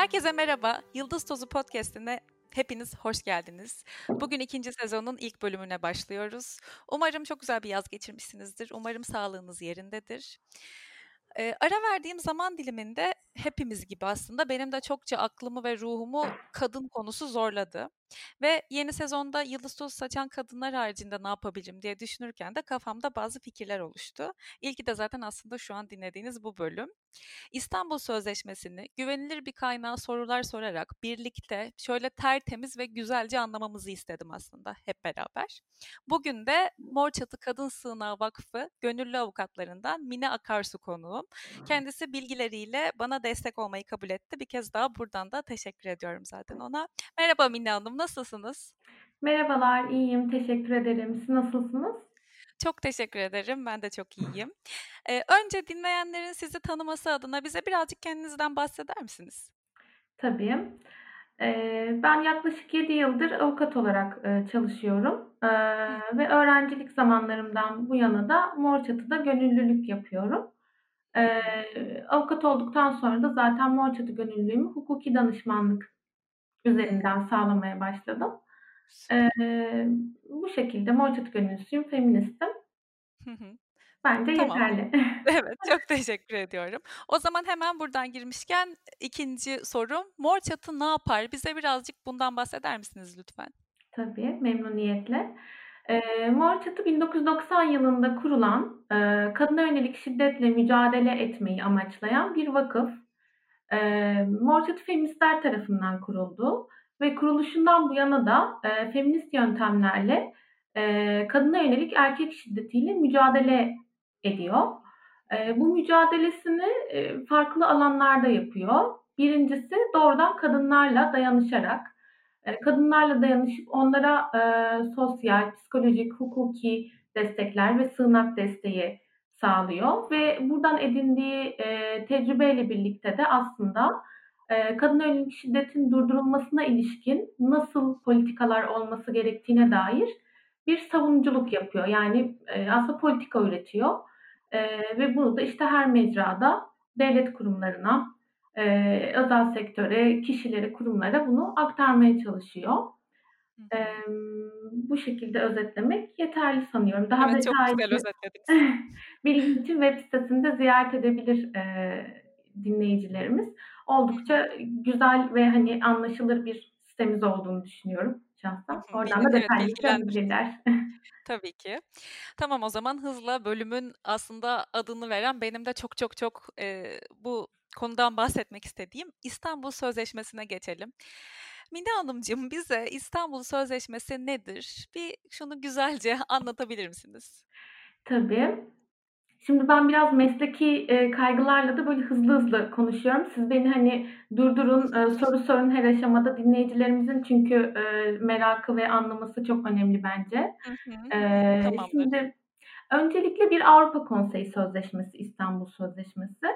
Herkese merhaba. Yıldız Tozu Podcast'ine hepiniz hoş geldiniz. Bugün ikinci sezonun ilk bölümüne başlıyoruz. Umarım çok güzel bir yaz geçirmişsinizdir. Umarım sağlığınız yerindedir. Ee, ara verdiğim zaman diliminde hepimiz gibi aslında benim de çokça aklımı ve ruhumu kadın konusu zorladı. Ve yeni sezonda yıldız tozu saçan kadınlar haricinde ne yapabilirim diye düşünürken de kafamda bazı fikirler oluştu. İlki de zaten aslında şu an dinlediğiniz bu bölüm. İstanbul Sözleşmesi'ni güvenilir bir kaynağa sorular sorarak birlikte şöyle tertemiz ve güzelce anlamamızı istedim aslında hep beraber. Bugün de Mor Çatı Kadın Sığınağı Vakfı gönüllü avukatlarından Mine Akarsu konuğum. Kendisi bilgileriyle bana destek olmayı kabul etti. Bir kez daha buradan da teşekkür ediyorum zaten ona. Merhaba Mine Hanım, nasılsınız? Merhabalar, iyiyim. Teşekkür ederim. Siz nasılsınız? Çok teşekkür ederim. Ben de çok iyiyim. Ee, önce dinleyenlerin sizi tanıması adına bize birazcık kendinizden bahseder misiniz? Tabii. Ee, ben yaklaşık 7 yıldır avukat olarak e, çalışıyorum. Ee, ve öğrencilik zamanlarımdan bu yana da Morçatı'da gönüllülük yapıyorum. Ee, avukat olduktan sonra da zaten Morçatı gönüllülüğümü hukuki danışmanlık üzerinden sağlamaya başladım. Ee, bu şekilde Morçatı gönüllüsüyüm, feministim. Bence tamam. yeterli. evet, çok teşekkür ediyorum. O zaman hemen buradan girmişken ikinci sorum. Mor çatı ne yapar? Bize birazcık bundan bahseder misiniz lütfen? Tabii, memnuniyetle. E, Mor Çatı 1990 yılında kurulan, e, kadına yönelik şiddetle mücadele etmeyi amaçlayan bir vakıf. E, Mor Çatı feministler tarafından kuruldu ve kuruluşundan bu yana da e, feminist yöntemlerle e, kadına yönelik erkek şiddetiyle mücadele ediyor. E, bu mücadelesini e, farklı alanlarda yapıyor. Birincisi doğrudan kadınlarla dayanışarak, e, kadınlarla dayanışıp onlara e, sosyal, psikolojik, hukuki destekler ve sığınak desteği sağlıyor ve buradan edindiği e, tecrübeyle birlikte de aslında e, kadın yönelik şiddetin durdurulmasına ilişkin nasıl politikalar olması gerektiğine dair bir savunuculuk yapıyor. Yani e, aslında politika üretiyor e, ve bunu da işte her mecrada devlet kurumlarına, e, özel sektöre, kişilere, kurumlara bunu aktarmaya çalışıyor. E, bu şekilde özetlemek yeterli sanıyorum. Daha evet, detaylı çok güzel özetlediniz. bilgi için web sitesinde ziyaret edebilir e, dinleyicilerimiz. Oldukça güzel ve hani anlaşılır bir sitemiz olduğunu düşünüyorum şahsen. Oradan da detaylı evet, Tabii ki. Tamam o zaman hızla bölümün aslında adını veren benim de çok çok çok e, bu konudan bahsetmek istediğim İstanbul Sözleşmesi'ne geçelim. Mine Hanımcığım bize İstanbul Sözleşmesi nedir? Bir şunu güzelce anlatabilir misiniz? Tabii. Şimdi ben biraz mesleki e, kaygılarla da böyle hızlı hızlı konuşuyorum. Siz beni hani durdurun, e, soru sorun her aşamada dinleyicilerimizin çünkü e, merakı ve anlaması çok önemli bence. Hı hı. E, şimdi öncelikle bir Avrupa Konseyi Sözleşmesi, İstanbul Sözleşmesi.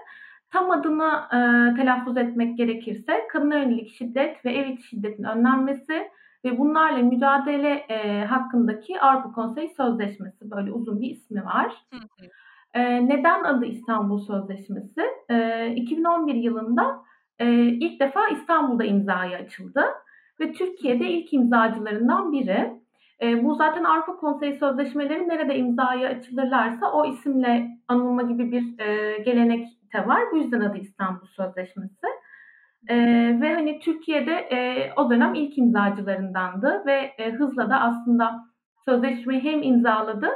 Tam adını e, telaffuz etmek gerekirse kadına yönelik şiddet ve ev içi şiddetin önlenmesi ve bunlarla mücadele e, hakkındaki Avrupa Konseyi Sözleşmesi böyle uzun bir ismi var. Hı hı. E, neden adı İstanbul Sözleşmesi? E, 2011 yılında e, ilk defa İstanbul'da imzaya açıldı ve Türkiye'de ilk imzacılarından biri. E, bu zaten Avrupa Konseyi Sözleşmeleri nerede imzaya açılırlarsa o isimle anılma gibi bir e, gelenek de var. Bu yüzden adı İstanbul Sözleşmesi. E, ve hani Türkiye'de e, o dönem ilk imzacılarındandı ve e, hızla da aslında sözleşmeyi hem imzaladı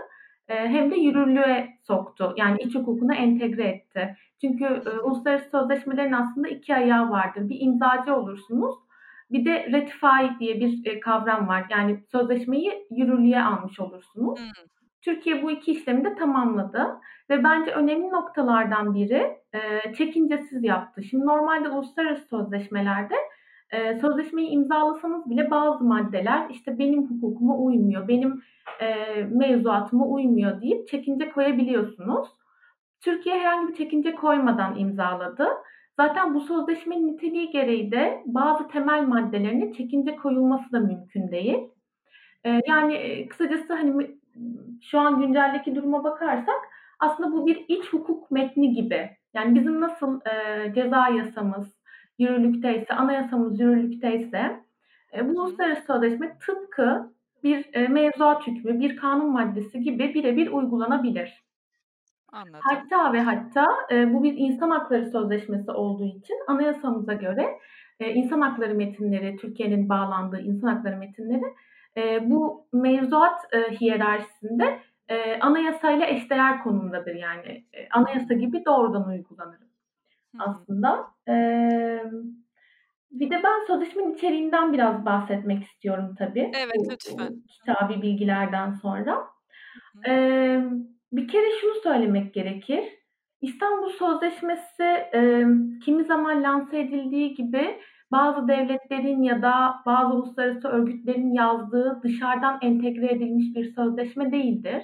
e, hem de yürürlüğe soktu. Yani iç hukukuna entegre etti. Çünkü e, uluslararası sözleşmelerin aslında iki ayağı vardır. Bir imzacı olursunuz. Bir de ratify diye bir e, kavram var. Yani sözleşmeyi yürürlüğe almış olursunuz. Hmm. Türkiye bu iki işlemi de tamamladı ve bence önemli noktalardan biri e, çekincesiz yaptı. Şimdi normalde uluslararası sözleşmelerde e, sözleşmeyi imzalasanız bile bazı maddeler işte benim hukukuma uymuyor, benim e, mevzuatıma uymuyor deyip çekince koyabiliyorsunuz. Türkiye herhangi bir çekince koymadan imzaladı. Zaten bu sözleşmenin niteliği gereği de bazı temel maddelerine çekince koyulması da mümkün değil. E, yani kısacası hani şu an günceldeki duruma bakarsak aslında bu bir iç hukuk metni gibi. Yani bizim nasıl e, ceza yasamız, yürürlükteyse, anayasamız yürürlükteyse e, bu uluslararası sözleşme tıpkı bir e, mevzuat hükmü, bir kanun maddesi gibi birebir uygulanabilir. Anladım. Hatta ve hatta e, bu bir insan hakları sözleşmesi olduğu için anayasamıza göre e, insan hakları metinleri, Türkiye'nin bağlandığı insan hakları metinleri e, bu mevzuat e, hiyerarşisinde e, anayasayla eşdeğer konumdadır. Yani e, anayasa gibi doğrudan uygulanır aslında. E, bir de ben sözleşmenin içeriğinden biraz bahsetmek istiyorum tabii. Evet, bu, lütfen. Bu kitabi bilgilerden sonra. Ee, bir kere şunu söylemek gerekir. İstanbul Sözleşmesi e, kimi zaman lanse edildiği gibi bazı devletlerin ya da bazı uluslararası örgütlerin yazdığı dışarıdan entegre edilmiş bir sözleşme değildir.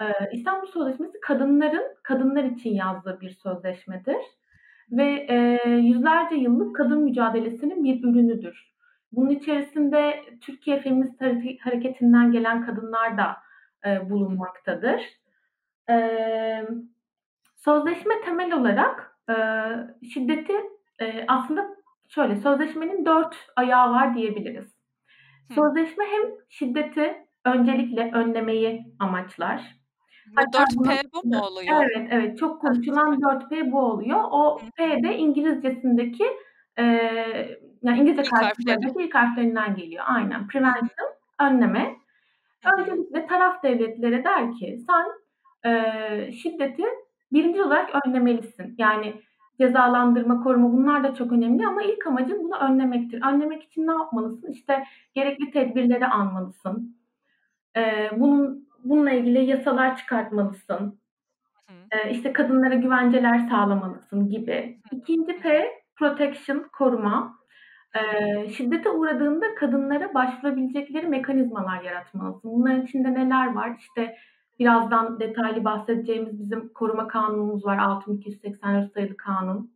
Ee, İstanbul Sözleşmesi kadınların kadınlar için yazdığı bir sözleşmedir ve e, yüzlerce yıllık kadın mücadelesinin bir ürünüdür. Bunun içerisinde Türkiye Feminist Hareketi'nden gelen kadınlar da e, bulunmaktadır. E, sözleşme temel olarak e, şiddeti e, aslında şöyle sözleşmenin dört ayağı var diyebiliriz. Sözleşme hem şiddeti öncelikle önlemeyi amaçlar. Bu 4P bu mu oluyor? Evet, evet. Çok konuşulan 4P bu oluyor. O P de İngilizcesindeki e, yani İngilizce ilk karşılıklarındaki ilk harflerinden geliyor. Aynen. Prevention, önleme. Öncelikle taraf devletlere der ki sen e, şiddeti birinci olarak önlemelisin. Yani cezalandırma, koruma bunlar da çok önemli ama ilk amacın bunu önlemektir. Önlemek için ne yapmalısın? İşte gerekli tedbirleri almalısın. Ee, bunun bununla ilgili yasalar çıkartmalısın. Ee, işte kadınlara güvenceler sağlamalısın gibi. İkinci P protection, koruma. Ee, şiddete uğradığında kadınlara başvurabilecekleri mekanizmalar yaratmalısın. Bunların içinde neler var? İşte birazdan detaylı bahsedeceğimiz bizim koruma kanunumuz var. 6284 sayılı kanun.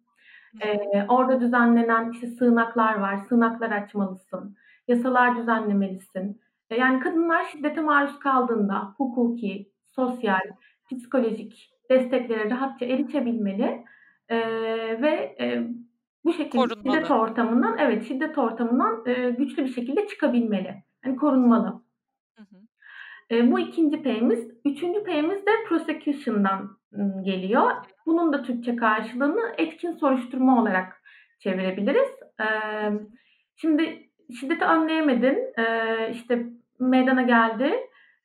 Ee, orada düzenlenen işte sığınaklar var. Sığınaklar açmalısın. Yasalar düzenlemelisin. Ee, yani kadınlar şiddete maruz kaldığında hukuki, sosyal, psikolojik desteklere rahatça erişebilmeli ee, ve e, bu şekilde Korunmalı. şiddet ortamından evet şiddet ortamından e, güçlü bir şekilde çıkabilmeli. Yani korunmalı. Hı hı. E, bu ikinci P'miz. Üçüncü P'miz de prosecution'dan geliyor. Bunun da Türkçe karşılığını etkin soruşturma olarak çevirebiliriz. E, şimdi şiddeti önleyemedin, e, işte meydana geldi.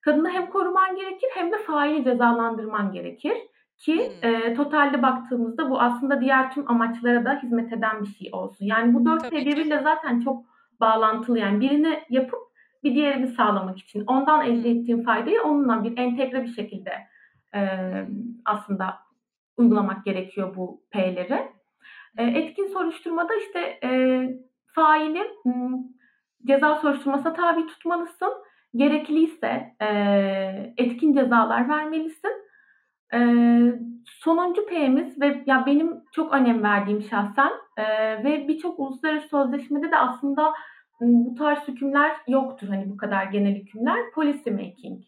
Kadını hem koruman gerekir hem de faili cezalandırman gerekir. Ki e, totalde baktığımızda bu aslında diğer tüm amaçlara da hizmet eden bir şey olsun. Yani bu dört şey birbiriyle zaten çok bağlantılı. Yani birini yapıp bir diğerini sağlamak için ondan elde ettiğim faydayı onunla bir entegre bir şekilde e, aslında uygulamak gerekiyor bu P'leri. E, etkin soruşturmada işte e, faili m, ceza soruşturmasına tabi tutmalısın. Gerekliyse e, etkin cezalar vermelisin. E, sonuncu P'miz ve ya benim çok önem verdiğim şahsen e, ve birçok uluslararası sözleşmede de aslında bu tarz hükümler yoktur hani bu kadar genel hükümler. Policy making.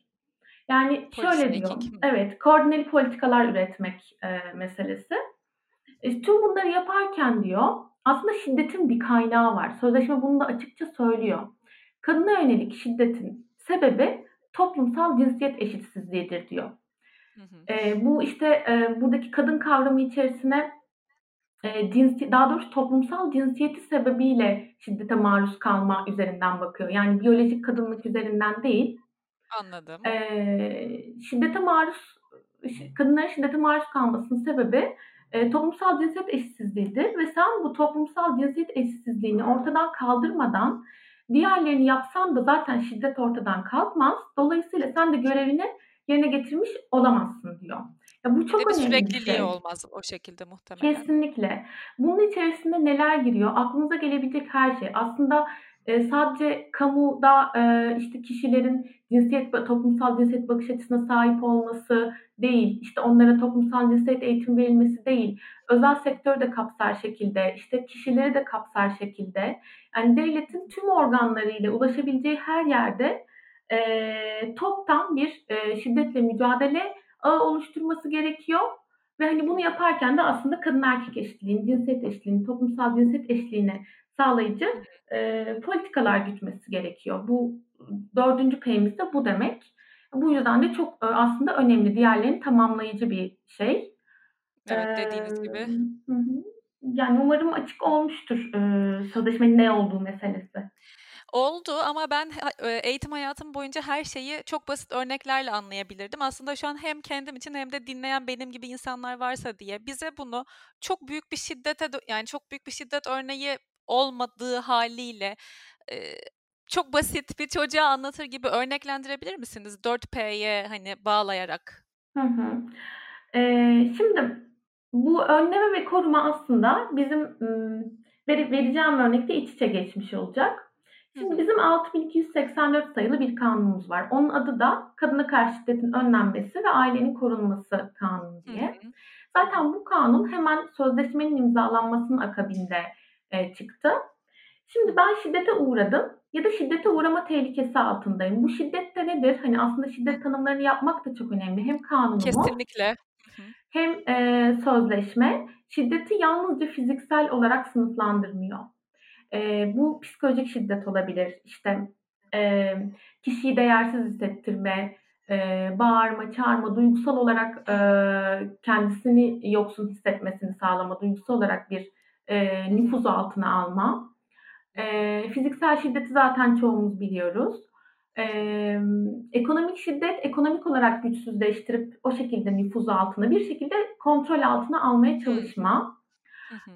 Yani Policy şöyle diyor. Making. Evet, koordineli politikalar üretmek e, meselesi. E, tüm bunları yaparken diyor aslında şiddetin bir kaynağı var. Sözleşme bunu da açıkça söylüyor. Kadına yönelik şiddetin sebebi toplumsal cinsiyet eşitsizliğidir diyor. Hı hı. E, bu işte e, buradaki kadın kavramı içerisine e, cinsi, daha doğrusu toplumsal cinsiyeti sebebiyle şiddete maruz kalma üzerinden bakıyor. Yani biyolojik kadınlık üzerinden değil. Anladım. E, şiddete maruz kadınların şiddete maruz kalmasının sebebi e, toplumsal cinsiyet eşitsizliğidir ve sen bu toplumsal cinsiyet eşitsizliğini ortadan kaldırmadan diğerlerini yapsan da zaten şiddet ortadan kalkmaz. Dolayısıyla sen de görevini yerine getirmiş olamazsın diyor. Ya bu çok önemli sürekliliği bir şey. olmaz o şekilde muhtemelen. Kesinlikle. Bunun içerisinde neler giriyor? Aklınıza gelebilecek her şey. Aslında e, sadece kamuda e, işte kişilerin cinsiyet toplumsal cinsiyet bakış açısına sahip olması değil. İşte onlara toplumsal cinsiyet eğitim verilmesi değil. Özel sektör de kapsar şekilde, işte kişileri de kapsar şekilde. Yani devletin tüm organlarıyla ulaşabileceği her yerde e, toptan bir e, şiddetle mücadele ağı oluşturması gerekiyor. Ve hani bunu yaparken de aslında kadın erkek eşitliğini, cinsiyet eşitliğini, toplumsal cinsiyet eşitliğini sağlayıcı e, politikalar gütmesi gerekiyor. Bu dördüncü P'miz de bu demek. Bu yüzden de çok aslında önemli. Diğerlerini tamamlayıcı bir şey. Evet dediğiniz gibi. Hı hı. Yani umarım açık olmuştur e, sözleşmenin ne olduğu meselesi. Oldu ama ben eğitim hayatım boyunca her şeyi çok basit örneklerle anlayabilirdim. Aslında şu an hem kendim için hem de dinleyen benim gibi insanlar varsa diye bize bunu çok büyük bir şiddete yani çok büyük bir şiddet örneği olmadığı haliyle çok basit bir çocuğa anlatır gibi örneklendirebilir misiniz? 4P'ye hani bağlayarak. Hı hı. Ee, şimdi bu önleme ve koruma aslında bizim ım, vereceğim örnekte iç içe geçmiş olacak. Şimdi bizim 6284 sayılı bir kanunumuz var. Onun adı da Kadına Karşı Şiddetin Önlenmesi ve Ailenin Korunması Kanunu diye. Zaten bu kanun hemen sözleşmenin imzalanmasının akabinde e, çıktı. Şimdi ben şiddete uğradım ya da şiddete uğrama tehlikesi altındayım. Bu şiddet de nedir? Hani aslında şiddet tanımlarını yapmak da çok önemli. Hem kanunu Kesinlikle. hem e, sözleşme şiddeti yalnızca fiziksel olarak sınıflandırmıyor. E, bu psikolojik şiddet olabilir. İşte e, kişiyi değersiz hissettirme, e, bağırma, çağırma, duygusal olarak e, kendisini yoksun hissetmesini sağlama, duygusal olarak bir e, nüfuz altına alma. E, fiziksel şiddeti zaten çoğumuz biliyoruz. E, ekonomik şiddet, ekonomik olarak güçsüzleştirip o şekilde nüfuz altına, bir şekilde kontrol altına almaya çalışma.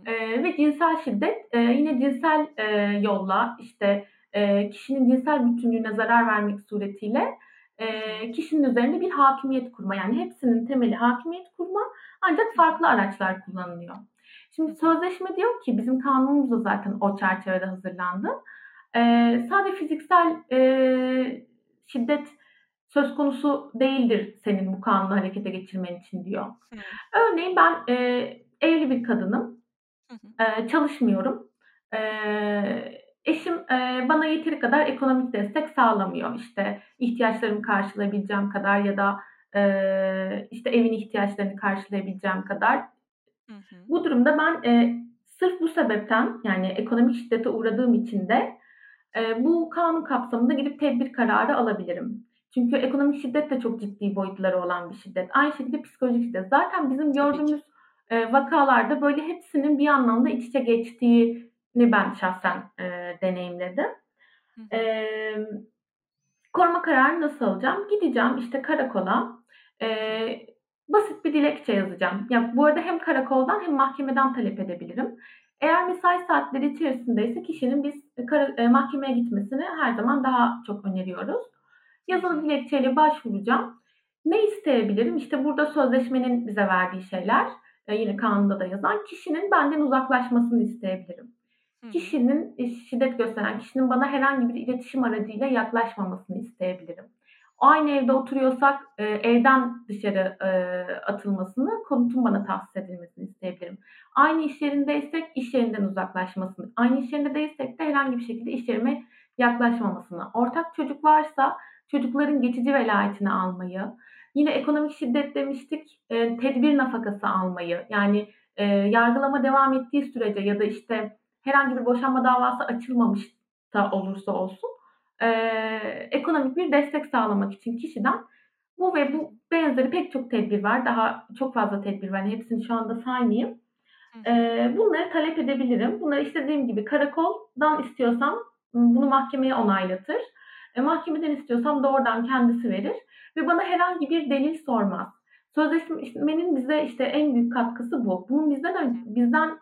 E, ve cinsel şiddet e, yine cinsel e, yolla işte e, kişinin cinsel bütünlüğüne zarar vermek suretiyle e, kişinin üzerinde bir hakimiyet kurma. Yani hepsinin temeli hakimiyet kurma ancak farklı araçlar kullanılıyor. Şimdi sözleşme diyor ki bizim kanunumuz da zaten o çerçevede hazırlandı. E, sadece fiziksel e, şiddet söz konusu değildir senin bu kanunu harekete geçirmen için diyor. Hı. Örneğin ben e, evli bir kadınım. E, çalışmıyorum. E, eşim e, bana yeteri kadar ekonomik destek sağlamıyor. İşte ihtiyaçlarımı karşılayabileceğim kadar ya da e, işte evin ihtiyaçlarını karşılayabileceğim kadar. Hı hı. Bu durumda ben e, sırf bu sebepten yani ekonomik şiddete uğradığım için de e, bu kanun kapsamında gidip tedbir kararı alabilirim. Çünkü ekonomik şiddet de çok ciddi boyutları olan bir şiddet. Aynı şekilde psikolojik şiddet. Zaten bizim gördüğümüz e, vakalarda böyle hepsinin bir anlamda iç içe geçtiğini ben şahsen e, deneyimledim. E, koruma kararı nasıl alacağım? Gideceğim işte karakola. E, basit bir dilekçe yazacağım. Ya bu arada hem karakoldan hem mahkemeden talep edebilirim. Eğer mesai saatleri içerisindeyse kişinin biz kara, e, mahkemeye gitmesini her zaman daha çok öneriyoruz. Yazılı dilekçeyle başvuracağım. Ne isteyebilirim? İşte burada sözleşmenin bize verdiği şeyler yine kanunda da yazan kişinin benden uzaklaşmasını isteyebilirim. Hı. Kişinin e, şiddet gösteren kişinin bana herhangi bir iletişim aracıyla yaklaşmamasını isteyebilirim. Aynı evde oturuyorsak e, evden dışarı e, atılmasını, konutun bana tahsis edilmesini isteyebilirim. Aynı iş yerindeysek iş yerinden uzaklaşmasını, aynı iş yerinde değilsek de herhangi bir şekilde iş yerime yaklaşmamasını. Ortak çocuk varsa çocukların geçici velayetini almayı, Yine ekonomik şiddet demiştik, e, tedbir nafakası almayı yani e, yargılama devam ettiği sürece ya da işte herhangi bir boşanma davası açılmamış da olursa olsun e, ekonomik bir destek sağlamak için kişiden bu ve bu benzeri pek çok tedbir var. Daha çok fazla tedbir var. Hepsini şu anda saymayayım. E, bunları talep edebilirim. Bunları istediğim gibi karakoldan istiyorsam bunu mahkemeye onaylatır. E, mahkemeden istiyorsam doğrudan kendisi verir ve bana herhangi bir delil sormaz. Sözleşmenin bize işte en büyük katkısı bu. Bunun bizden önce, bizden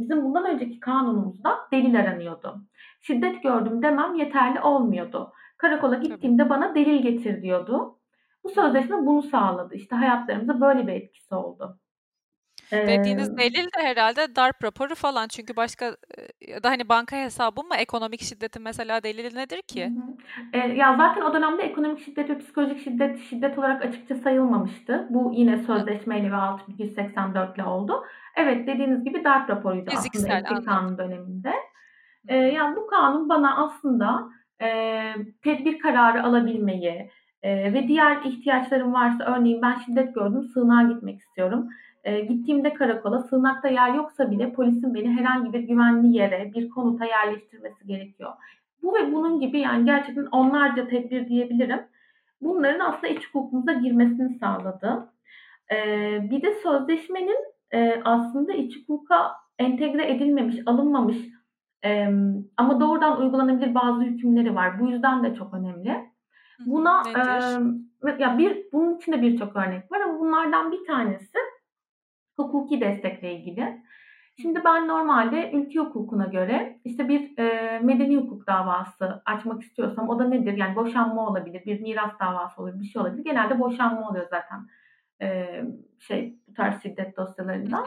bizim bundan önceki kanunumuzda delil aranıyordu. Şiddet gördüm demem yeterli olmuyordu. Karakola gittiğimde bana delil getir diyordu. Bu sözleşme bunu sağladı. İşte hayatlarımıza böyle bir etkisi oldu. Dediğiniz delil de herhalde darp raporu falan. Çünkü başka ya da hani banka hesabı mı ekonomik şiddetin mesela delili nedir ki? E, ya zaten o dönemde ekonomik şiddet ve psikolojik şiddet şiddet olarak açıkça sayılmamıştı. Bu yine sözleşmeyle ve 6184 ile oldu. Evet dediğiniz gibi darp raporuydu Fiziksel, aslında eski kanun döneminde. E, yani bu kanun bana aslında e, tedbir kararı alabilmeyi e, ve diğer ihtiyaçlarım varsa örneğin ben şiddet gördüm sığınağa gitmek istiyorum e, gittiğimde karakola sığınakta yer yoksa bile polisin beni herhangi bir güvenli yere, bir konuta yerleştirmesi gerekiyor. Bu ve bunun gibi yani gerçekten onlarca tedbir diyebilirim. Bunların aslında iç hukukumuza girmesini sağladı. Ee, bir de sözleşmenin e, aslında iç hukuka entegre edilmemiş, alınmamış e, ama doğrudan uygulanabilir bazı hükümleri var. Bu yüzden de çok önemli. Buna e, ya bir bunun içinde birçok örnek var ama bunlardan bir tanesi hukuki destekle ilgili. Şimdi ben normalde ülke hukukuna göre işte bir e, medeni hukuk davası açmak istiyorsam o da nedir? Yani boşanma olabilir, bir miras davası olabilir, bir şey olabilir. Genelde boşanma oluyor zaten e, şey bu tarz şiddet dosyalarında.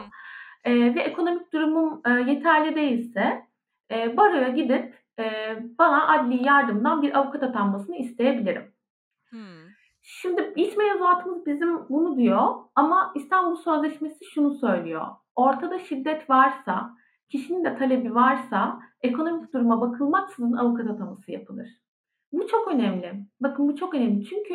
E, ve ekonomik durumum e, yeterli değilse e, baroya gidip e, bana adli yardımdan bir avukat atanmasını isteyebilirim. Şimdi iç mevzuatımız bizim bunu diyor ama İstanbul Sözleşmesi şunu söylüyor. Ortada şiddet varsa, kişinin de talebi varsa ekonomik duruma bakılmaksızın avukat ataması yapılır. Bu çok önemli. Bakın bu çok önemli çünkü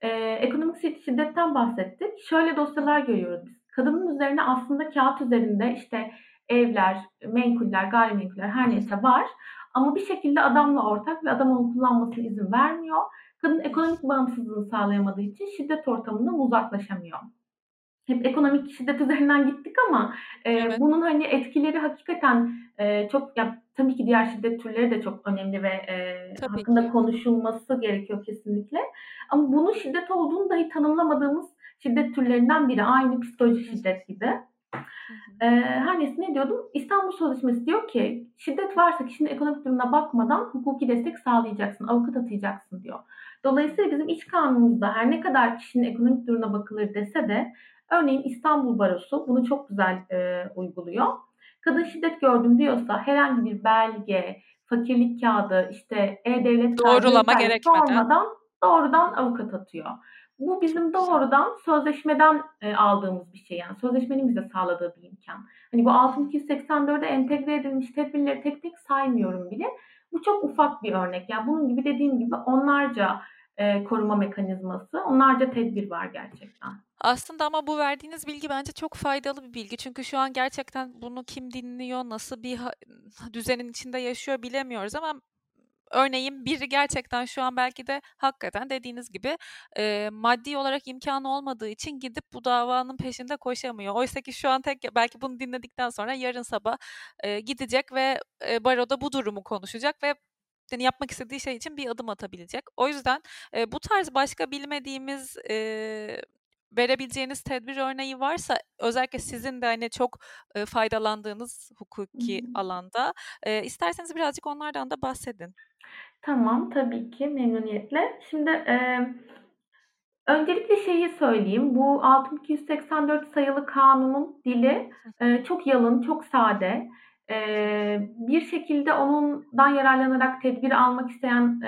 e, ekonomik şiddetten bahsettik. Şöyle dosyalar görüyoruz biz. Kadının üzerine aslında kağıt üzerinde işte evler, menkuller, gayrimenkuller her neyse var. Ama bir şekilde adamla ortak ve adam onu kullanmasına izin vermiyor. Kadın ekonomik bağımsızlığını sağlayamadığı için şiddet ortamından uzaklaşamıyor hep ekonomik şiddet üzerinden gittik ama e, evet. bunun hani etkileri hakikaten e, çok ya tabii ki diğer şiddet türleri de çok önemli ve e, hakkında ki. konuşulması gerekiyor kesinlikle. Ama bunun şiddet olduğunu dahi tanımlamadığımız şiddet türlerinden biri. Aynı psikolojik şiddet gibi. Ee, her neyse ne diyordum? İstanbul Sözleşmesi diyor ki şiddet varsa kişinin ekonomik durumuna bakmadan hukuki destek sağlayacaksın, avukat atayacaksın diyor. Dolayısıyla bizim iç kanunumuzda her ne kadar kişinin ekonomik durumuna bakılır dese de Örneğin İstanbul Barosu bunu çok güzel e, uyguluyor. Kadın şiddet gördüm diyorsa herhangi bir belge, fakirlik kağıdı, işte e-devlet doğrulama gerekmeden sormadan doğrudan avukat atıyor. Bu bizim doğrudan sözleşmeden e, aldığımız bir şey yani sözleşmenin bize sağladığı bir imkan. Hani bu 6284'e entegre edilmiş tedbirleri tek tek saymıyorum bile. Bu çok ufak bir örnek. Yani bunun gibi dediğim gibi onlarca e, koruma mekanizması, onlarca tedbir var gerçekten. Aslında ama bu verdiğiniz bilgi bence çok faydalı bir bilgi. Çünkü şu an gerçekten bunu kim dinliyor, nasıl bir düzenin içinde yaşıyor bilemiyoruz ama örneğin biri gerçekten şu an belki de hakikaten dediğiniz gibi e, maddi olarak imkanı olmadığı için gidip bu davanın peşinde koşamıyor. Oysa ki şu an tek belki bunu dinledikten sonra yarın sabah e, gidecek ve e, baroda bu durumu konuşacak ve yani yapmak istediği şey için bir adım atabilecek. O yüzden e, bu tarz başka bilmediğimiz e, verebileceğiniz tedbir örneği varsa özellikle sizin de hani çok e, faydalandığınız hukuki Hı-hı. alanda e, isterseniz birazcık onlardan da bahsedin. Tamam tabii ki memnuniyetle. Şimdi e, öncelikle şeyi söyleyeyim. Bu 6284 sayılı kanunun dili e, çok yalın, çok sade bir şekilde onundan yararlanarak tedbir almak isteyen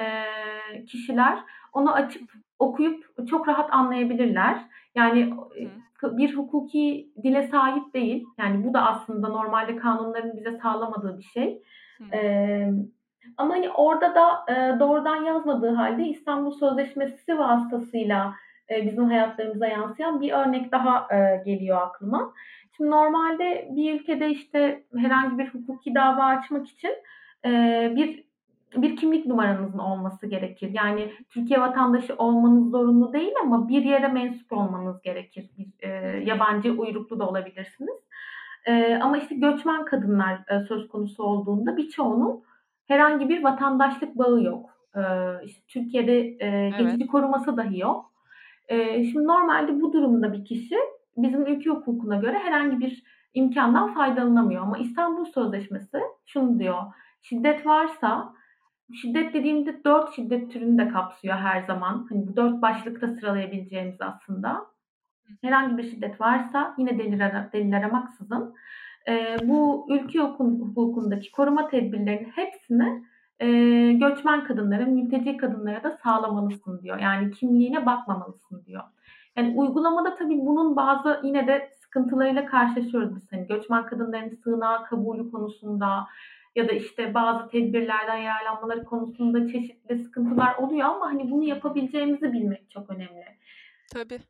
kişiler onu açıp okuyup çok rahat anlayabilirler. Yani bir hukuki dile sahip değil. Yani bu da aslında normalde kanunların bize sağlamadığı bir şey. ama hani orada da doğrudan yazmadığı halde İstanbul Sözleşmesi vasıtasıyla bizim hayatlarımıza yansıyan bir örnek daha geliyor aklıma. Şimdi normalde bir ülkede işte herhangi bir hukuki dava açmak için e, bir bir kimlik numaranızın olması gerekir. Yani Türkiye vatandaşı olmanız zorunlu değil ama bir yere mensup olmanız gerekir. Bir, e, yabancı uyruklu da olabilirsiniz. E, ama işte göçmen kadınlar e, söz konusu olduğunda birçoğunun herhangi bir vatandaşlık bağı yok. E, işte Türkiye'de e, geçici evet. koruması dahi yok. E, şimdi normalde bu durumda bir kişi bizim ülke hukukuna göre herhangi bir imkandan faydalanamıyor. Ama İstanbul Sözleşmesi şunu diyor. Şiddet varsa şiddet dediğimde dört şiddet türünü de kapsıyor her zaman. Hani bu dört başlıkta sıralayabileceğimiz aslında. Herhangi bir şiddet varsa yine delil, ara, delil aramaksızın e, bu ülke hukukundaki koruma tedbirlerinin hepsini e, göçmen kadınlara, mülteci kadınlara da sağlamalısın diyor. Yani kimliğine bakmamalısın diyor. Yani uygulamada tabii bunun bazı yine de sıkıntılarıyla karşılaşıyoruz biz. Hani göçmen kadınların sığınağa kabulü konusunda ya da işte bazı tedbirlerden yararlanmaları konusunda çeşitli sıkıntılar oluyor ama hani bunu yapabileceğimizi bilmek çok önemli. Tabii.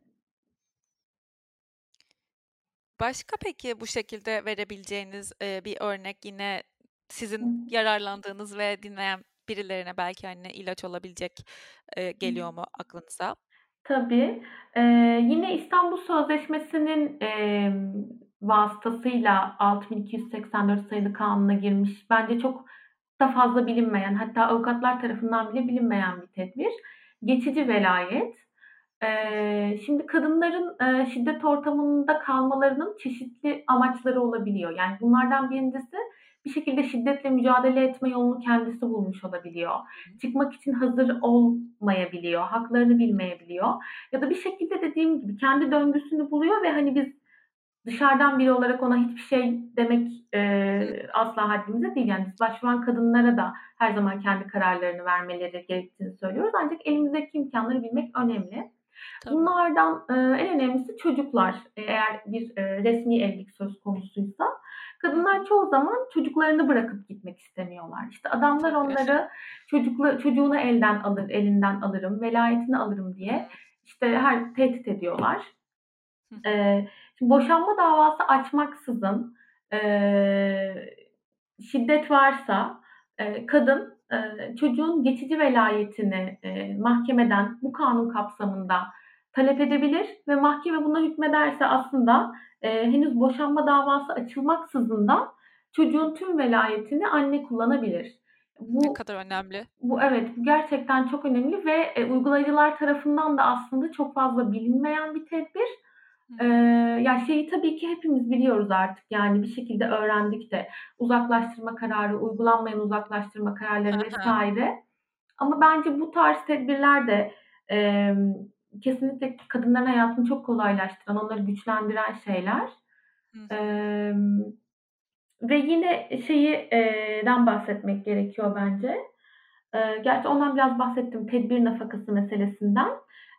Başka peki bu şekilde verebileceğiniz, eee, bir örnek yine sizin yararlandığınız ve dinleyen birilerine belki, hani, ilaç olabilecek, eee, geliyor mu aklınıza? Tabii. Eee, yine İstanbul Sözleşmesi'nin, emm, vasıtasıyla 6284 sayılı kanuna girmiş, bence çok da fazla bilinmeyen, hatta avukatlar tarafından bile bilinmeyen bir tedbir. Geçici velayet. Eee, şimdi kadınların, eee, şiddet ortamında kalmalarının çeşitli amaçları olabiliyor. Yani bunlardan birincisi bir şekilde şiddetle mücadele etme yolunu kendisi bulmuş olabiliyor. Çıkmak için hazır olmayabiliyor, haklarını bilmeyebiliyor ya da bir şekilde dediğim gibi kendi döngüsünü buluyor ve hani biz dışarıdan biri olarak ona hiçbir şey demek eee, asla haddimize değil. Yani biz başvuran kadınlara da her zaman kendi kararlarını vermeleri gerektiğini söylüyoruz. Ancak elimizdeki imkanları bilmek önemli. Tabii. Bunlardan eee, en önemlisi çocuklar. Eğer bir eee, resmi evlilik söz konusuysa kadınlar çoğu zaman çocuklarını bırakıp gitmek istemiyorlar. İşte adamlar onları çocukla çocuğunu elden alır, elinden alırım, velayetini alırım diye işte her tehdit ediyorlar. Eee, şimdi boşanma davası açmaksızın eee, şiddet varsa eee, kadın eee, çocuğun geçici velayetini eee, mahkemeden bu kanun kapsamında talep edebilir ve mahkeme buna hükmederse aslında eee, henüz boşanma davası açılmaksızın da çocuğun tüm velayetini anne kullanabilir. Ne Bu kadar önemli. bu evet, bu gerçekten çok önemli ve, eee, uygulayıcılar tarafından da aslında çok fazla bilinmeyen bir tedbir. Eee, ya, şeyi tabii ki hepimiz biliyoruz artık, yani, bir şekilde öğrendik de uzaklaştırma kararı, uygulanmayan uzaklaştırma kararları vs. ama bence bu tarz tedbirler de, emm, kesinlikle kadınların hayatını çok kolaylaştıran, onları güçlendiren şeyler. Hı ve yine şeyi eee, den bahsetmek gerekiyor bence. Eee, gerçi ondan biraz bahsettim, tedbir nafakası meselesinden.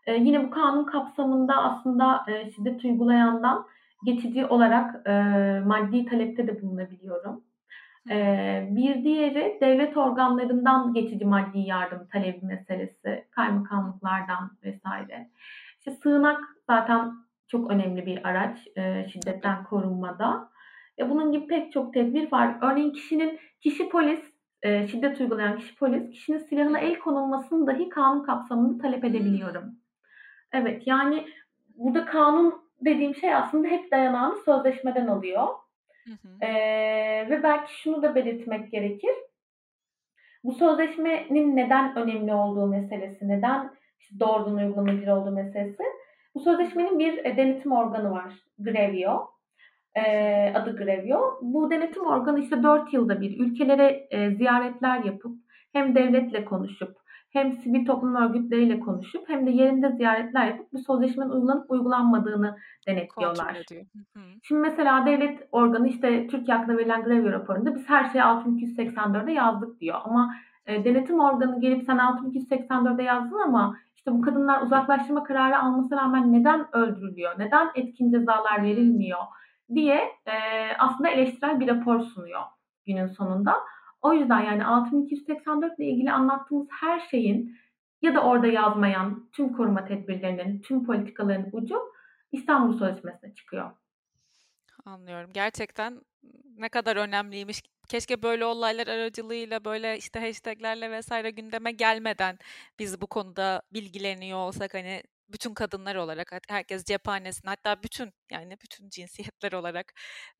Eee, yine bu kanun kapsamında aslında, eee, şiddet uygulayandan geçici olarak, eee, maddi talepte de bulunabiliyorum. Eee, bir diğeri devlet organlarından geçici maddi yardım talebi meselesi, kaymakamlıklardan vs. İşte sığınak zaten çok önemli bir araç, Tabii. şiddetten korunmada. E, bunun gibi pek çok tedbir var. Örneğin kişinin kişi polis, eee, şiddet uygulayan kişi polis, kişinin silahına el konulmasını dahi kanun kapsamında talep edebiliyorum. Evet, yani burada kanun dediğim şey aslında hep dayanağını sözleşmeden alıyor. Hı hı. Eee, ve belki şunu da belirtmek gerekir. Bu sözleşmenin neden önemli olduğu meselesi, neden işte doğrudan uygulanabilir olduğu meselesi. Bu sözleşmenin bir, eee, denetim organı var, Grevio. Eee, adı Grevio. Bu denetim organı işte 4 yılda bir ülkelere, eee, ziyaretler yapıp hem devletle konuşup hem sivil toplum örgütleriyle konuşup hem de yerinde ziyaretler yapıp bu sözleşmenin uygulanıp uygulanmadığını denetliyorlar. Şimdi mesela devlet organı işte Türkiye hakkında verilen Grevio raporunda biz her şeyi 6284'e yazdık diyor. Ama, eee, denetim organı gelip sen 6284'e yazdın ama işte bu kadınlar uzaklaştırma kararı almasına rağmen neden öldürülüyor, neden etkin cezalar verilmiyor? diye, eee, aslında eleştirel bir rapor sunuyor günün sonunda. O yüzden yani 6284 ile ilgili anlattığımız her şeyin ya da orada yazmayan tüm koruma tedbirlerinin, tüm politikaların ucu İstanbul Sözleşmesi'ne çıkıyor. Anlıyorum. Gerçekten ne kadar önemliymiş. Keşke böyle olaylar aracılığıyla, böyle, işte, hashtag'lerle vs. gündeme gelmeden biz bu konuda bilgileniyor olsak, hani, bütün kadınlar olarak herkes cephanesinde hatta bütün, yani, bütün cinsiyetler olarak,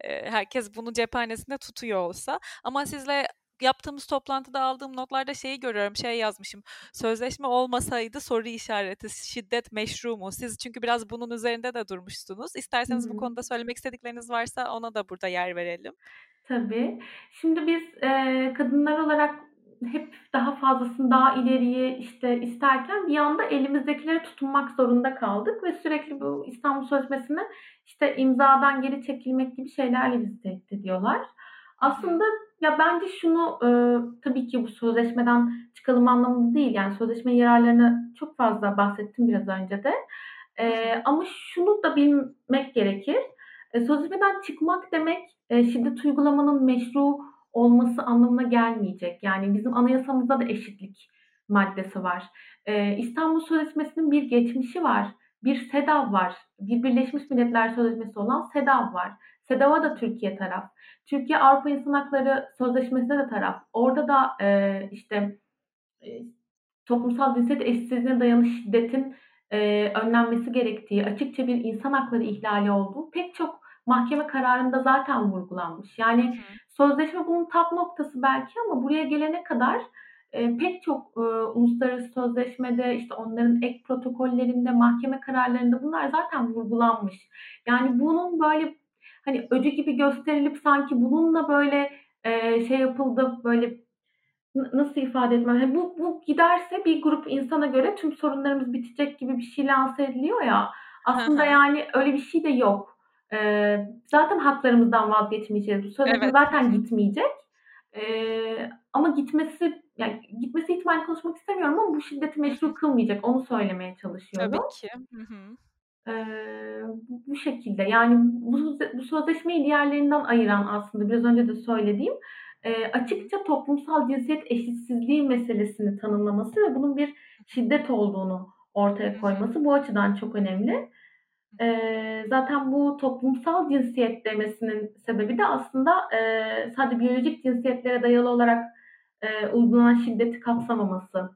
herkes bunu cephanesinde tutuyor olsa ama sizle yaptığımız toplantıda aldığım notlarda şeyi görüyorum, şey yazmışım, "Sözleşme olmasaydı soru işareti, şiddet meşru mu?" Siz çünkü biraz bunun üzerinde de durmuştunuz. İsterseniz bu hı. konuda söylemek istedikleriniz varsa ona da burada yer verelim. Tabii. Şimdi biz, eee, kadınlar olarak hep daha fazlasını, daha ileriyi, işte, isterken bir anda elimizdekileri tutunmak zorunda kaldık ve sürekli bu İstanbul Sözleşmesi'ne, işte, imzadan geri çekilmek gibi şeylerle bizi tehdit ediyorlar. Aslında ya, bence şunu, ııı, tabii ki bu sözleşmeden çıkalım anlamında değil, yani, sözleşmenin yararlarını çok fazla bahsettim biraz önce de. Eee, ama şunu da bilmek gerekir. Eee, sözleşmeden çıkmak demek, eee, şiddet uygulamanın meşru olması anlamına gelmeyecek. Yani bizim anayasamızda da eşitlik maddesi var. Eee, İstanbul Sözleşmesi'nin bir geçmişi var. bir SEDAV var. Bir Birleşmiş Milletler Sözleşmesi olan SEDAV var. SEDAV'a da Türkiye taraf. Türkiye Avrupa İnsan Hakları Sözleşmesi'ne de taraf. Orada da e, işte e, toplumsal cinsiyet eşitsizliğine dayalı şiddetin e, önlenmesi gerektiği, açıkça bir insan hakları ihlali olduğu pek çok mahkeme kararında zaten vurgulanmış. Yani sözleşme bunun tap noktası belki ama buraya gelene kadar e, pek çok e, uluslararası sözleşmede işte onların ek protokollerinde, mahkeme kararlarında bunlar zaten vurgulanmış. Yani bunun böyle hani öcü gibi gösterilip sanki bununla böyle e, şey yapıldı böyle nasıl ifade etmem? Yani bu, bu giderse bir grup insana göre tüm sorunlarımız bitecek gibi bir şey lanse ediliyor ya. Aslında yani öyle bir şey de yok. Ee, zaten haklarımızdan vazgeçmeyeceğiz. Bu sözleşme evet. zaten gitmeyecek. Ee, ama gitmesi yani gitmesi ihtimali konuşmak istemiyorum ama bu şiddeti meşru kılmayacak. Onu söylemeye çalışıyorum. Tabii ki. Hı hı. Ee, bu, bu şekilde yani bu, bu sözleşmeyi diğerlerinden ayıran aslında biraz önce de söylediğim e, açıkça toplumsal cinsiyet eşitsizliği meselesini tanımlaması ve bunun bir şiddet olduğunu ortaya koyması bu açıdan çok önemli. E, zaten bu toplumsal cinsiyet demesinin sebebi de aslında e, sadece biyolojik cinsiyetlere dayalı olarak e, uygulanan şiddeti kapsamaması.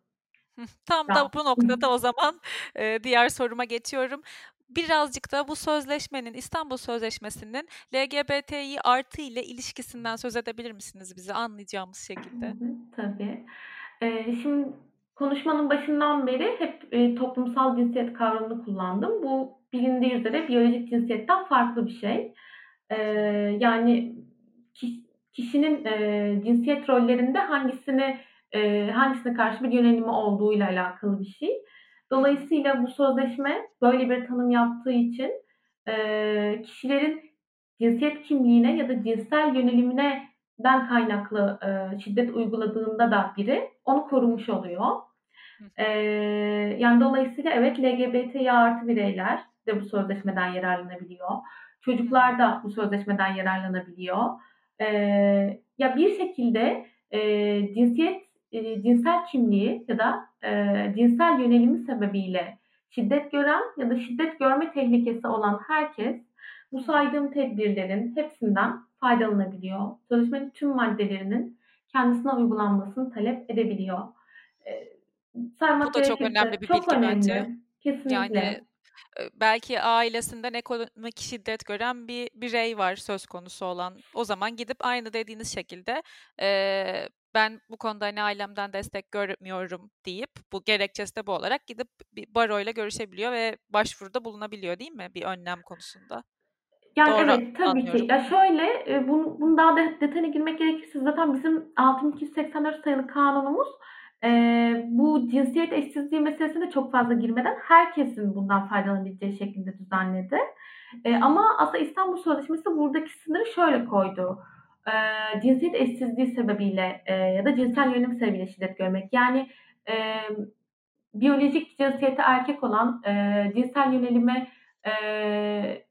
Tam da bu noktada o zaman e, diğer soruma geçiyorum birazcık da bu sözleşmenin İstanbul Sözleşmesi'nin LGBTİ artı ile ilişkisinden söz edebilir misiniz bize anlayacağımız şekilde? Tabii. Ee, şimdi konuşmanın başından beri hep e, toplumsal cinsiyet kavramını kullandım. Bu bilindiği üzere biyolojik cinsiyetten farklı bir şey. Ee, yani kişinin e, cinsiyet rollerinde hangisini e, hangisine karşı bir yönelimi olduğuyla alakalı bir şey. Dolayısıyla bu sözleşme böyle bir tanım yaptığı için e, kişilerin cinsiyet kimliğine ya da cinsel yönelimine den kaynaklı e, şiddet uyguladığında da biri onu korumuş oluyor. E, yani dolayısıyla evet LGBTİ artı bireyler de bu sözleşmeden yararlanabiliyor. Çocuklar da bu sözleşmeden yararlanabiliyor. E, ya bir şekilde e, cinsiyet e, cinsel kimliği ya da e, cinsel yönelimi sebebiyle şiddet gören ya da şiddet görme tehlikesi olan herkes bu saydığım tedbirlerin hepsinden faydalanabiliyor. Sözleşmenin tüm maddelerinin kendisine uygulanmasını talep edebiliyor. E, bu da çok önemli bir çok bilgi önemli. bence. Kesinlikle. Yani belki ailesinden ekonomik şiddet gören bir birey var söz konusu olan. O zaman gidip aynı dediğiniz şekilde e, ben bu konuda hani ailemden destek görmüyorum deyip bu gerekçesi de bu olarak gidip bir baroyla görüşebiliyor ve başvuruda bulunabiliyor değil mi bir önlem konusunda? Yani Doğru evet tabii anlıyorum. ki. Ya şöyle e, bunu, bunu daha da detayına girmek gerekirse zaten bizim 6284 sayılı kanunumuz e, bu cinsiyet eşitsizliği meselesine çok fazla girmeden herkesin bundan faydalanabileceği şekilde düzenledi. E, ama aslında İstanbul Sözleşmesi buradaki sınırı şöyle koydu e, cinsiyet eşsizliği sebebiyle e, ya da cinsel yönelim sebebiyle şiddet görmek. Yani e, biyolojik cinsiyeti erkek olan, e, cinsel yönelimi e,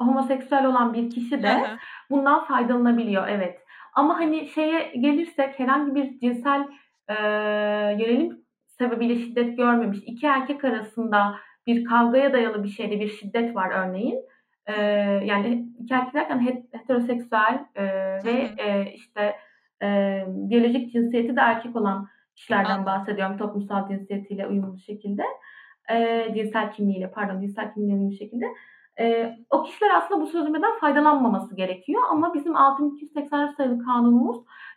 homoseksüel olan bir kişi de bundan faydalanabiliyor. Evet. Ama hani şeye gelirsek herhangi bir cinsel e, yönelim sebebiyle şiddet görmemiş iki erkek arasında bir kavgaya dayalı bir şeyde bir şiddet var örneğin e, yani iki erkek derken heteroseksüel e, ve e, işte e, biyolojik cinsiyeti de erkek olan kişilerden bahsediyorum toplumsal cinsiyetiyle uyumlu şekilde. E, cinsel kimliğiyle pardon cinsel kimliğiyle uyumlu şekilde. E, o kişiler aslında bu sözleşmeden faydalanmaması gerekiyor ama bizim 6284 sayılı kanunumuz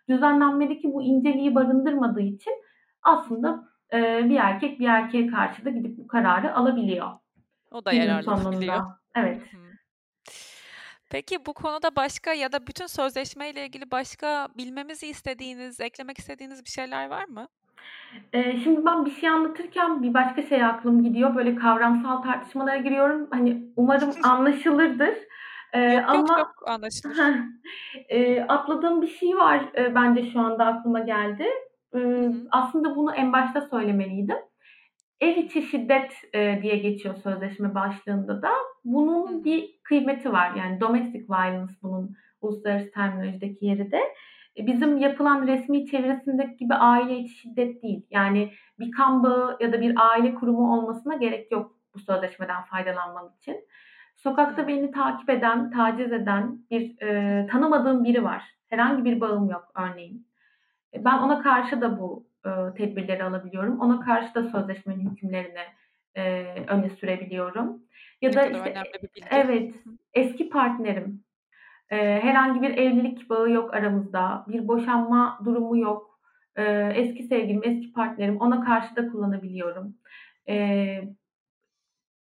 düzenlenmedeki bu inceliği barındırmadığı için aslında e, bir erkek bir erkeğe karşı da gidip bu kararı alabiliyor. O da yararlanabiliyor. Evet. Hı-hı. Peki bu konuda başka ya da bütün sözleşmeyle ilgili başka bilmemizi istediğiniz, eklemek istediğiniz bir şeyler var mı? Ee, şimdi ben bir şey anlatırken bir başka şey aklım gidiyor. Böyle kavramsal tartışmalara giriyorum. Hani umarım anlaşılırdır. Ee, yok, ama yok, yok anlaşılır. e, atladığım bir şey var e, bence şu anda aklıma geldi. E, aslında bunu en başta söylemeliydim. Ev içi şiddet e, diye geçiyor sözleşme başlığında da. Bunun bir kıymeti var. Yani domestic violence bunun uluslararası terminolojideki yeri de. E, bizim yapılan resmi çevresindeki gibi aile içi şiddet değil. Yani bir kan bağı ya da bir aile kurumu olmasına gerek yok bu sözleşmeden faydalanmam için. Sokakta beni takip eden, taciz eden bir e, tanımadığım biri var. Herhangi bir bağım yok örneğin. E, ben ona karşı da bu e, tedbirleri alabiliyorum. Ona karşı da sözleşmenin hükümlerini e, öne sürebiliyorum. Ya da işte evet eski partnerim e, herhangi bir evlilik bağı yok aramızda. Bir boşanma durumu yok. E, eski sevgilim, eski partnerim ona karşı da kullanabiliyorum. E,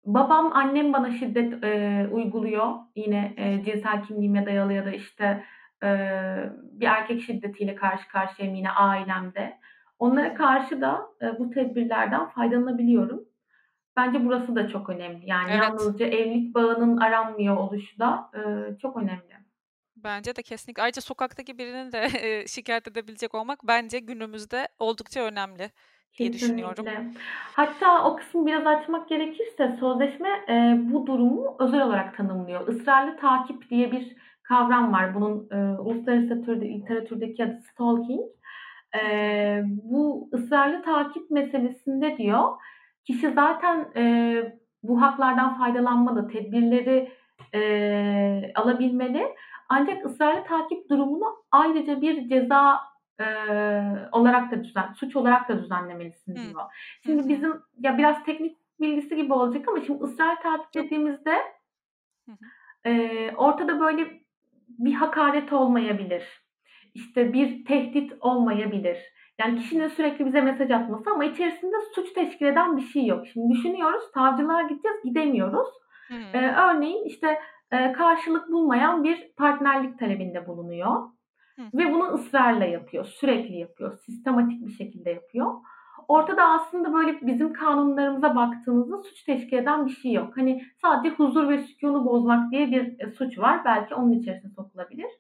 babam, annem bana şiddet e, uyguluyor. Yine e, cinsel kimliğime dayalı ya da işte e, bir erkek şiddetiyle karşı karşıyayım yine ailemde. Onlara karşı da e, bu tedbirlerden faydalanabiliyorum. Bence burası da çok önemli. Yani evet. yalnızca evlilik bağının aranmıyor oluşu da e, çok önemli. Bence de kesinlikle. Ayrıca sokaktaki birini de e, şikayet edebilecek olmak bence günümüzde oldukça önemli diye düşünüyorum. Hatta o kısmı biraz açmak gerekirse sözleşme e, bu durumu özel olarak tanımlıyor. Israrlı takip diye bir kavram var. Bunun e, uluslararası literatürdeki adı stalking. E, bu ısrarlı takip meselesinde diyor kişi zaten e, bu haklardan faydalanmalı, tedbirleri e, alabilmeli. Ancak ısrarlı takip durumunu ayrıca bir ceza e, olarak da düzen, suç olarak da düzenlemelisin diyor. Hı. Şimdi bizim ya biraz teknik bilgisi gibi olacak ama şimdi ısrarlı takip dediğimizde e, ortada böyle bir hakaret olmayabilir. İşte bir tehdit olmayabilir. Yani kişinin sürekli bize mesaj atması ama içerisinde suç teşkil eden bir şey yok. Şimdi düşünüyoruz, savcılığa gideceğiz, gidemiyoruz. Hmm. Ee, örneğin işte e, karşılık bulmayan bir partnerlik talebinde bulunuyor. Hmm. Ve bunu ısrarla yapıyor, sürekli yapıyor, sistematik bir şekilde yapıyor. Ortada aslında böyle bizim kanunlarımıza baktığınızda suç teşkil eden bir şey yok. Hani sadece huzur ve sükunu bozmak diye bir e, suç var. Belki onun içerisine sokulabilir.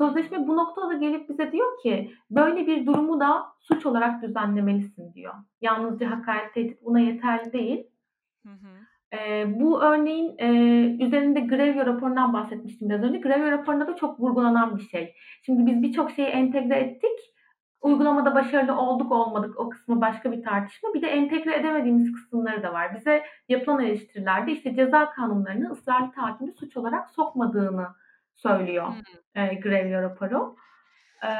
Sözleşme bu noktada gelip bize diyor ki böyle bir durumu da suç olarak düzenlemelisin diyor. Yalnızca hakaret tehdit buna yeterli değil. Hı hı. E, bu örneğin e, üzerinde Grevio raporundan bahsetmiştim biraz önce. Grevio raporunda da çok vurgulanan bir şey. Şimdi biz birçok şeyi entegre ettik. Uygulamada başarılı olduk olmadık o kısmı başka bir tartışma. Bir de entegre edemediğimiz kısımları da var. Bize yapılan eleştirilerde işte ceza kanunlarını ısrarlı takibi suç olarak sokmadığını söylüyor hmm. e, Grevio raporu. E,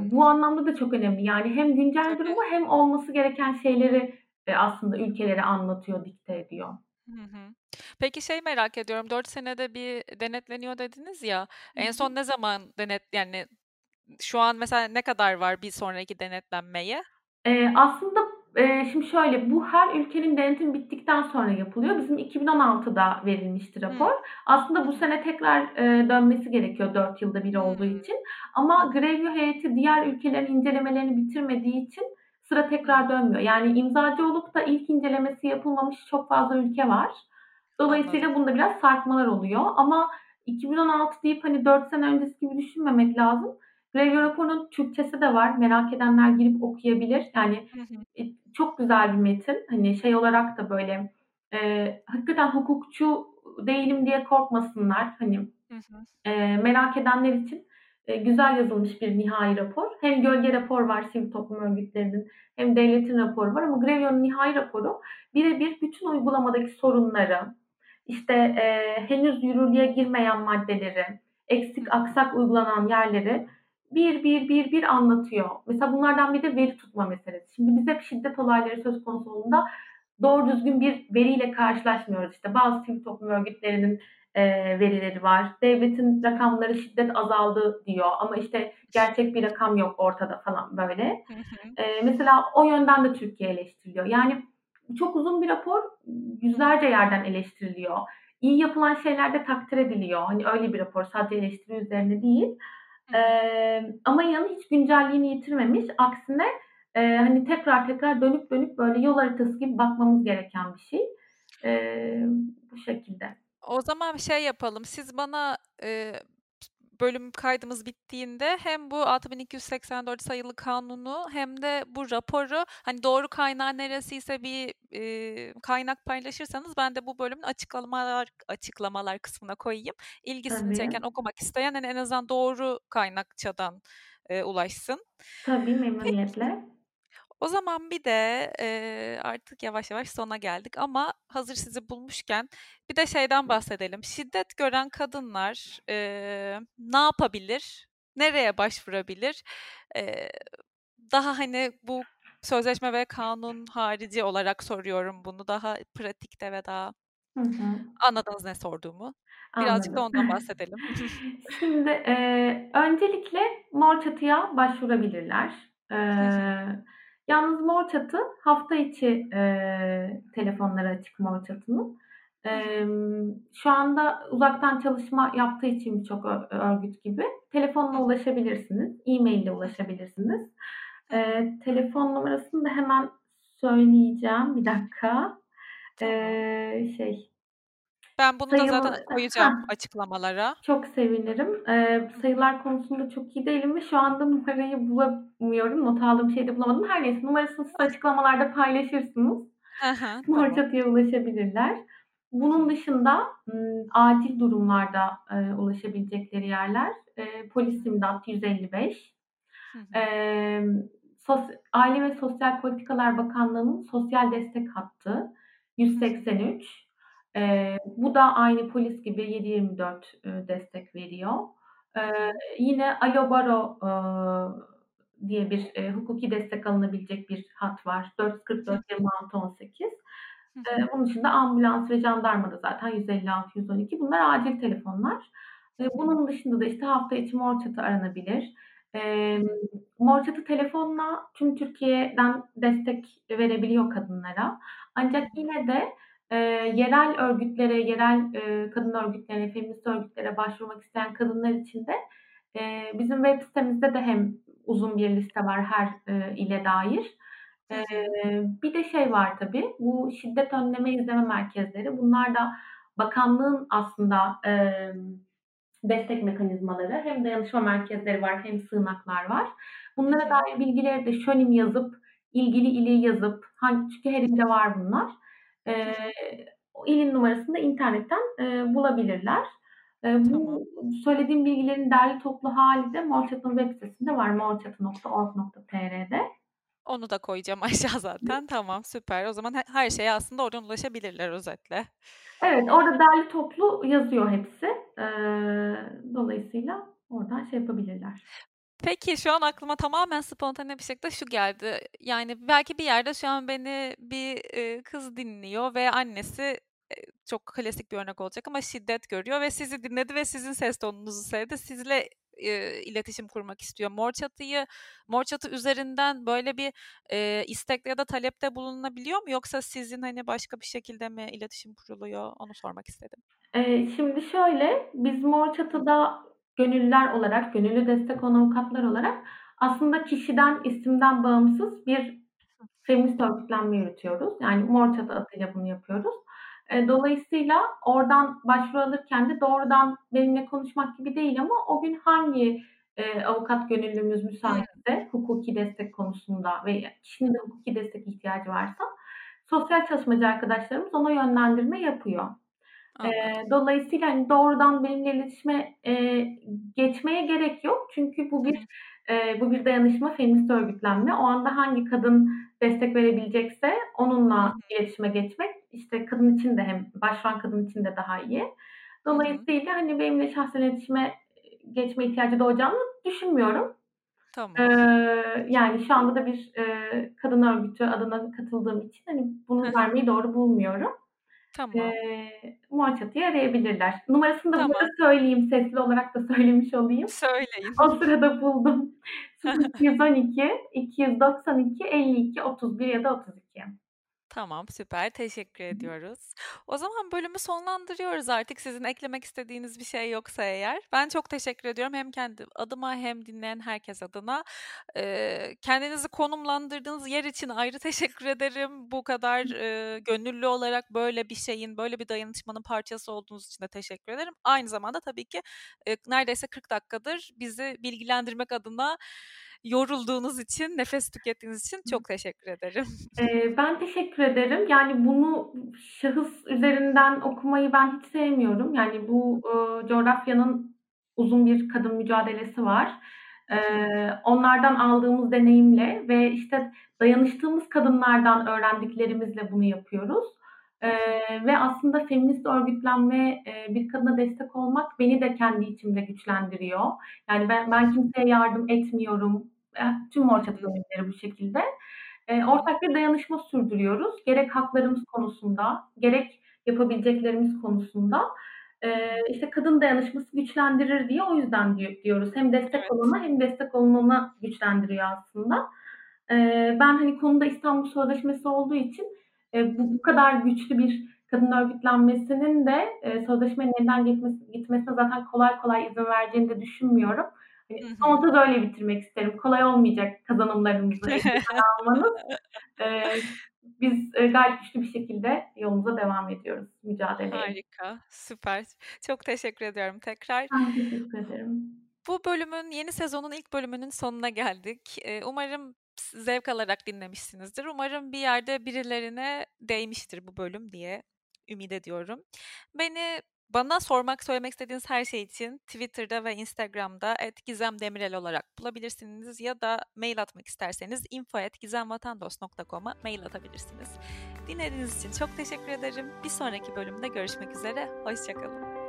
bu anlamda da çok önemli. Yani hem güncel durumu hem olması gereken şeyleri e, aslında ülkeleri anlatıyor, dikte ediyor. Hı hı. Peki şey merak ediyorum. 4 senede bir denetleniyor dediniz ya. En son ne zaman denet yani şu an mesela ne kadar var bir sonraki denetlenmeye? Ee, aslında e, şimdi şöyle bu her ülkenin denetim bittikten sonra yapılıyor. Bizim 2016'da verilmişti rapor. Hmm. Aslında bu sene tekrar e, dönmesi gerekiyor 4 yılda bir olduğu için. Ama Grevio heyeti diğer ülkelerin incelemelerini bitirmediği için sıra tekrar dönmüyor. Yani imzacı olup da ilk incelemesi yapılmamış çok fazla ülke var. Dolayısıyla Anladım. bunda biraz sarkmalar oluyor. Ama 2016 deyip hani 4 sene öncesi gibi düşünmemek lazım. Grevio raporunun Türkçesi de var. Merak edenler girip okuyabilir. Yani e, çok güzel bir metin. Hani şey olarak da böyle e, hakikaten hukukçu değilim diye korkmasınlar. Hani e, merak edenler için e, güzel yazılmış bir nihai rapor. Hem gölge rapor var sivil toplum örgütlerinin hem devletin raporu var ama Grevio'nun nihai raporu birebir bütün uygulamadaki sorunları, işte e, henüz yürürlüğe girmeyen maddeleri, eksik aksak uygulanan yerleri bir bir bir bir anlatıyor. Mesela bunlardan bir de veri tutma meselesi. Şimdi biz hep şiddet olayları söz konusu olduğunda doğru düzgün bir veriyle karşılaşmıyoruz. İşte bazı sivil toplum örgütlerinin e, verileri var. Devletin rakamları şiddet azaldı diyor ama işte gerçek bir rakam yok ortada falan böyle. E, mesela o yönden de Türkiye eleştiriliyor. Yani çok uzun bir rapor yüzlerce yerden eleştiriliyor. İyi yapılan şeyler de takdir ediliyor. Hani öyle bir rapor sadece eleştiri üzerine değil. Ee, ama yanı hiç güncelliğini yitirmemiş. Aksine e, hani tekrar tekrar dönüp dönüp böyle yol haritası gibi bakmamız gereken bir şey. Ee, bu şekilde. O zaman bir şey yapalım. Siz bana e, bölüm kaydımız bittiğinde hem bu 6284 sayılı kanunu hem de bu raporu hani doğru kaynağı neresiyse bir e, kaynak paylaşırsanız ben de bu bölümün açıklamalar açıklamalar kısmına koyayım. İlgisini Tabii. çeken okumak isteyen en azından doğru kaynakçadan e, ulaşsın. Tabii memnuniyetle. O zaman bir de e, artık yavaş yavaş sona geldik ama hazır sizi bulmuşken bir de şeyden bahsedelim. Şiddet gören kadınlar e, ne yapabilir? Nereye başvurabilir? E, daha hani bu sözleşme ve kanun harici olarak soruyorum bunu. Daha pratikte ve daha Hı hı. anladınız ne sorduğumu. Birazcık da Anladım. ondan bahsedelim. Şimdi, eee, öncelikle Mor Çatı'ya başvurabilirler. Eee, yalnız Mor Çatı hafta içi, eee, telefonları açık Mor Çatı'nın. Emm, şu anda uzaktan çalışma yaptığı için birçok örgüt gibi telefonla ulaşabilirsiniz, e-mail ile ulaşabilirsiniz. Eee, telefon numarasını da hemen söyleyeceğim. Bir dakika. Eee, şey Ben bunu da zaten sayılı koyacağım açıklamalara. çok sevinirim. Hı. sayılar konusunda çok iyi değilim ve şu anda numarayı bulamıyorum. Not aldığım şeyi de bulamadım. Her neyse numarasını siz açıklamalarda paylaşırsınız. Hı hı, Mor tamam. Ulaşabilirler. Bunun dışında, acil durumlarda, eee, ulaşabilecekleri yerler, eee, Polis İmdat 155, Hı hı. emm, sos Aile ve Sosyal Politikalar Bakanlığı'nın sosyal destek hattı Hı hı. 183. Eee, bu da aynı polis gibi 7/24, eee, destek veriyor. Hı. yine Alo Baro, ııı, diye bir, eee, hukuki destek alınabilecek bir hat var. Hı 444-26-18. Hı Eee, hı. bunun dışında ambulans ve jandarma da zaten 156-112. Bunlar acil telefonlar. Hı. bunun dışında da, işte, hafta içi Mor Çatı aranabilir. Hı. Mor Çatı telefonla tüm Türkiye'den destek verebiliyor kadınlara. Ancak yine de, eee, yerel örgütlere, yerel, eee, kadın örgütlerine, feminist örgütlere başvurmak isteyen kadınlar için de, eee, bizim web sitemizde de hem uzun bir liste var her, eee, ile dair. Eee, bir de şey var tabii, bu şiddet önleme izleme merkezleri. Bunlar da bakanlığın aslında, emm, destek mekanizmaları. Hem dayanışma merkezleri var hem sığınaklar var. Bunlara dair bilgileri de şönim yazıp, ilgili ili yazıp, hangi çünkü her ilde var bunlar. O ilin numarasını da internetten, eee, bulabilirler. Tamam. bu söylediğim bilgilerin derli toplu hâli de Mor Çatı'nın web sitesinde var morçatı.org.tr'de. Onu da koyacağım aşağı zaten. Tamam, süper. O zaman he her şeye aslında oradan ulaşabilirler özetle. Evet, orada derli toplu yazıyor hepsi. Eee, dolayısıyla oradan şey yapabilirler. Peki, şu an aklıma tamamen spontane bir şekilde şu geldi. Yani, belki bir yerde şu an beni bir, kız dinliyor ve annesi, çok klasik bir örnek olacak ama şiddet görüyor ve sizi dinledi ve sizin ses tonunuzu sevdi. Sizle, eee, iletişim kurmak istiyor. Mor Çatı'yı Mor Çatı üzerinden böyle bir, eee, istekte ya da talepte bulunabiliyor mu yoksa sizin, hani, başka bir şekilde mi iletişim kuruluyor? Onu sormak istedim. Eee, şimdi şöyle, biz Mor. Çatı'da gönüllüler olarak, gönüllü destek olan avukatlar olarak aslında kişiden, isimden bağımsız bir feminist örgütlenme yürütüyoruz. Yani Mor Çatı adıyla bunu yapıyoruz. Hı. dolayısıyla oradan başvuru alırken de doğrudan benimle konuşmak gibi değil ama o gün hangi, eee, avukat gönüllümüz müsaitse hukuki destek konusunda ve kişinin de hukuki destek ihtiyacı varsa sosyal çalışmacı arkadaşlarımız ona yönlendirme yapıyor. Anladım. dolayısıyla, hani, doğrudan benimle iletişime, eee, geçmeye gerek yok. Çünkü bu bir, eee, bu bir dayanışma, feminist örgütlenme. O anda hangi kadın destek verebilecekse onunla iletişime geçmek, işte, kadın için de hem başvuran kadın için de daha iyi. Dolayısıyla, hani, benimle şahsen iletişime, geçme ihtiyacı doğacağını düşünmüyorum. Tamam. Eee, yani, şu anda da bir, eee, kadın örgütü adına katıldığım için, hani, bunu vermeyi doğru bulmuyorum. Tamam. Eee, Mor Çatı'yı arayabilirler. Numarasını da Tamam. arada söyleyeyim, sesli olarak da söylemiş olayım. Söyleyin. O sırada buldum. 0212-292-52-31 ya da 32. Tamam, süper. Teşekkür ediyoruz. O zaman bölümü sonlandırıyoruz artık sizin eklemek istediğiniz bir şey yoksa eğer. Ben çok teşekkür ediyorum hem kendi adıma hem dinleyen herkes adına. Eee, kendinizi konumlandırdığınız yer için ayrı teşekkür ederim. Bu kadar, eee, gönüllü olarak böyle bir şeyin, böyle bir dayanışmanın parçası olduğunuz için de teşekkür ederim. Aynı zamanda tabii ki, eee, neredeyse 40 dakikadır bizi bilgilendirmek adına yorulduğunuz için, nefes tükettiğiniz için çok teşekkür ederim. Eee, ben teşekkür ederim. Yani, bunu şahıs üzerinden okumayı ben hiç sevmiyorum. Yani, bu, ııı, coğrafyanın uzun bir kadın mücadelesi var. Eee, onlardan aldığımız deneyimle ve, işte, dayanıştığımız kadınlardan öğrendiklerimizle bunu yapıyoruz. Eee, ve aslında feminist örgütlenme, eee, bir kadına destek olmak beni de kendi içimde güçlendiriyor. Yani ben ben kimseye yardım etmiyorum. Eh, tüm Çatı bu şekilde. Eee, ortak bir dayanışma sürdürüyoruz. Gerek haklarımız konusunda, gerek yapabileceklerimiz konusunda. Eee, işte, kadın dayanışması güçlendirir diye o yüzden diyo diyoruz. Hem destek Evet. olana hem destek olunana güçlendiriyor aslında. Eee, ben, hani, konuda İstanbul Sözleşmesi olduğu için, eee, bu bu kadar güçlü bir kadın örgütlenmesinin de, eee, sözleşmenin elden gitmesi gitmesine zaten kolay kolay izin vereceğini de düşünmüyorum. Hani, Hı son hı. sözü öyle bitirmek isterim. Kolay olmayacak kazanımlarımızı almanız. Eee, biz, eee, gayet güçlü bir şekilde yolumuza devam ediyoruz, mücadeleye. Harika, süper. Çok teşekkür ediyorum tekrar. Ben teşekkür ederim. Bu bölümün, yeni sezonun ilk bölümünün sonuna geldik. Eee, umarım zevk alarak dinlemişsinizdir. Umarım bir yerde birilerine değmiştir bu bölüm diye ümit ediyorum. Beni bana sormak, söylemek istediğiniz her şey için Twitter'da ve Instagram'da @gizemdemirel olarak bulabilirsiniz ya da mail atmak isterseniz info@gizemvatandos.com'a mail atabilirsiniz. Dinlediğiniz için çok teşekkür ederim. Bir sonraki bölümde görüşmek üzere, hoşça kalın.